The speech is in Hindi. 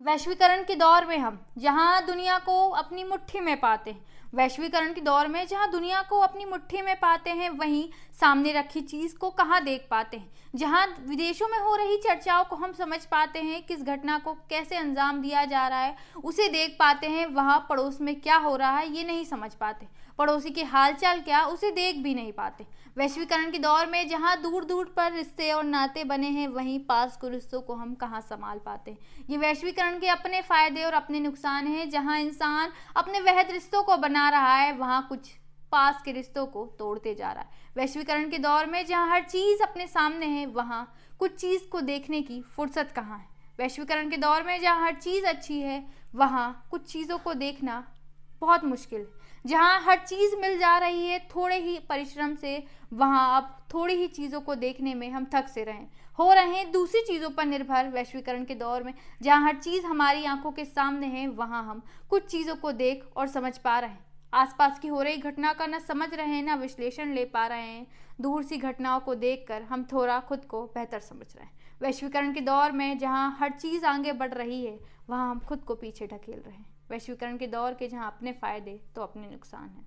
वैश्वीकरण के दौर में हम, जहाँ दुनिया को अपनी मुट्ठी में पाते हैं। वैश्वीकरण के दौर में जहाँ दुनिया को अपनी मुट्ठी में पाते हैं, वहीं सामने रखी चीज़ को कहाँ देख पाते हैं? जहाँ विदेशों में हो रही चर्चाओं को हम समझ पाते हैं, किस घटना को कैसे अंजाम दिया जा रहा है, उसे देख पाते हैं, वहाँ पड़ोस में क्या हो रहा है, ये नहीं समझ पाते। पड़ोसी के हालचाल क्या, उसे देख भी नहीं पाते। वैश्वीकरण के दौर में जहाँ दूर दूर पर रिश्ते और नाते बने हैं, वहीं पास के रिश्तों को हम कहाँ संभाल पाते हैं? ये वैश्वीकरण के अपने फ़ायदे और अपने नुकसान हैं। जहाँ इंसान अपने वहद रिश्तों को बना रहा है, वहाँ कुछ पास के रिश्तों को तोड़ते जा रहा है। वैश्वीकरण के दौर में जहाँ हर चीज़ अपने सामने है, वहाँ कुछ चीज़ को देखने की फुर्सत कहाँ है? वैश्वीकरण के दौर में जहाँ हर चीज़ अच्छी है, वहाँ कुछ चीज़ों को देखना बहुत मुश्किल। जहाँ हर चीज़ मिल जा रही है, थोड़े ही परिश्रम से, वहाँ अब थोड़ी ही चीज़ों को देखने में हम थक से रहें। हो रहे हैं दूसरी चीज़ों पर निर्भर वैश्वीकरण के दौर में। जहाँ हर चीज़ हमारी आँखों के सामने है, वहाँ हम कुछ चीज़ों को देख और समझ पा रहे हैं। आसपास की हो रही घटना का न समझ रहे हैं, न विश्लेषण ले पा रहे हैं। दूर सी घटनाओं को देखकर हम थोड़ा खुद को बेहतर समझ रहे हैं। वैश्वीकरण के दौर में जहाँ हर चीज़ आगे बढ़ रही है, वहाँ हम खुद को पीछे ढकेल रहे हैं। वैश्वीकरण के दौर के जहाँ अपने फ़ायदे तो अपने नुकसान हैं।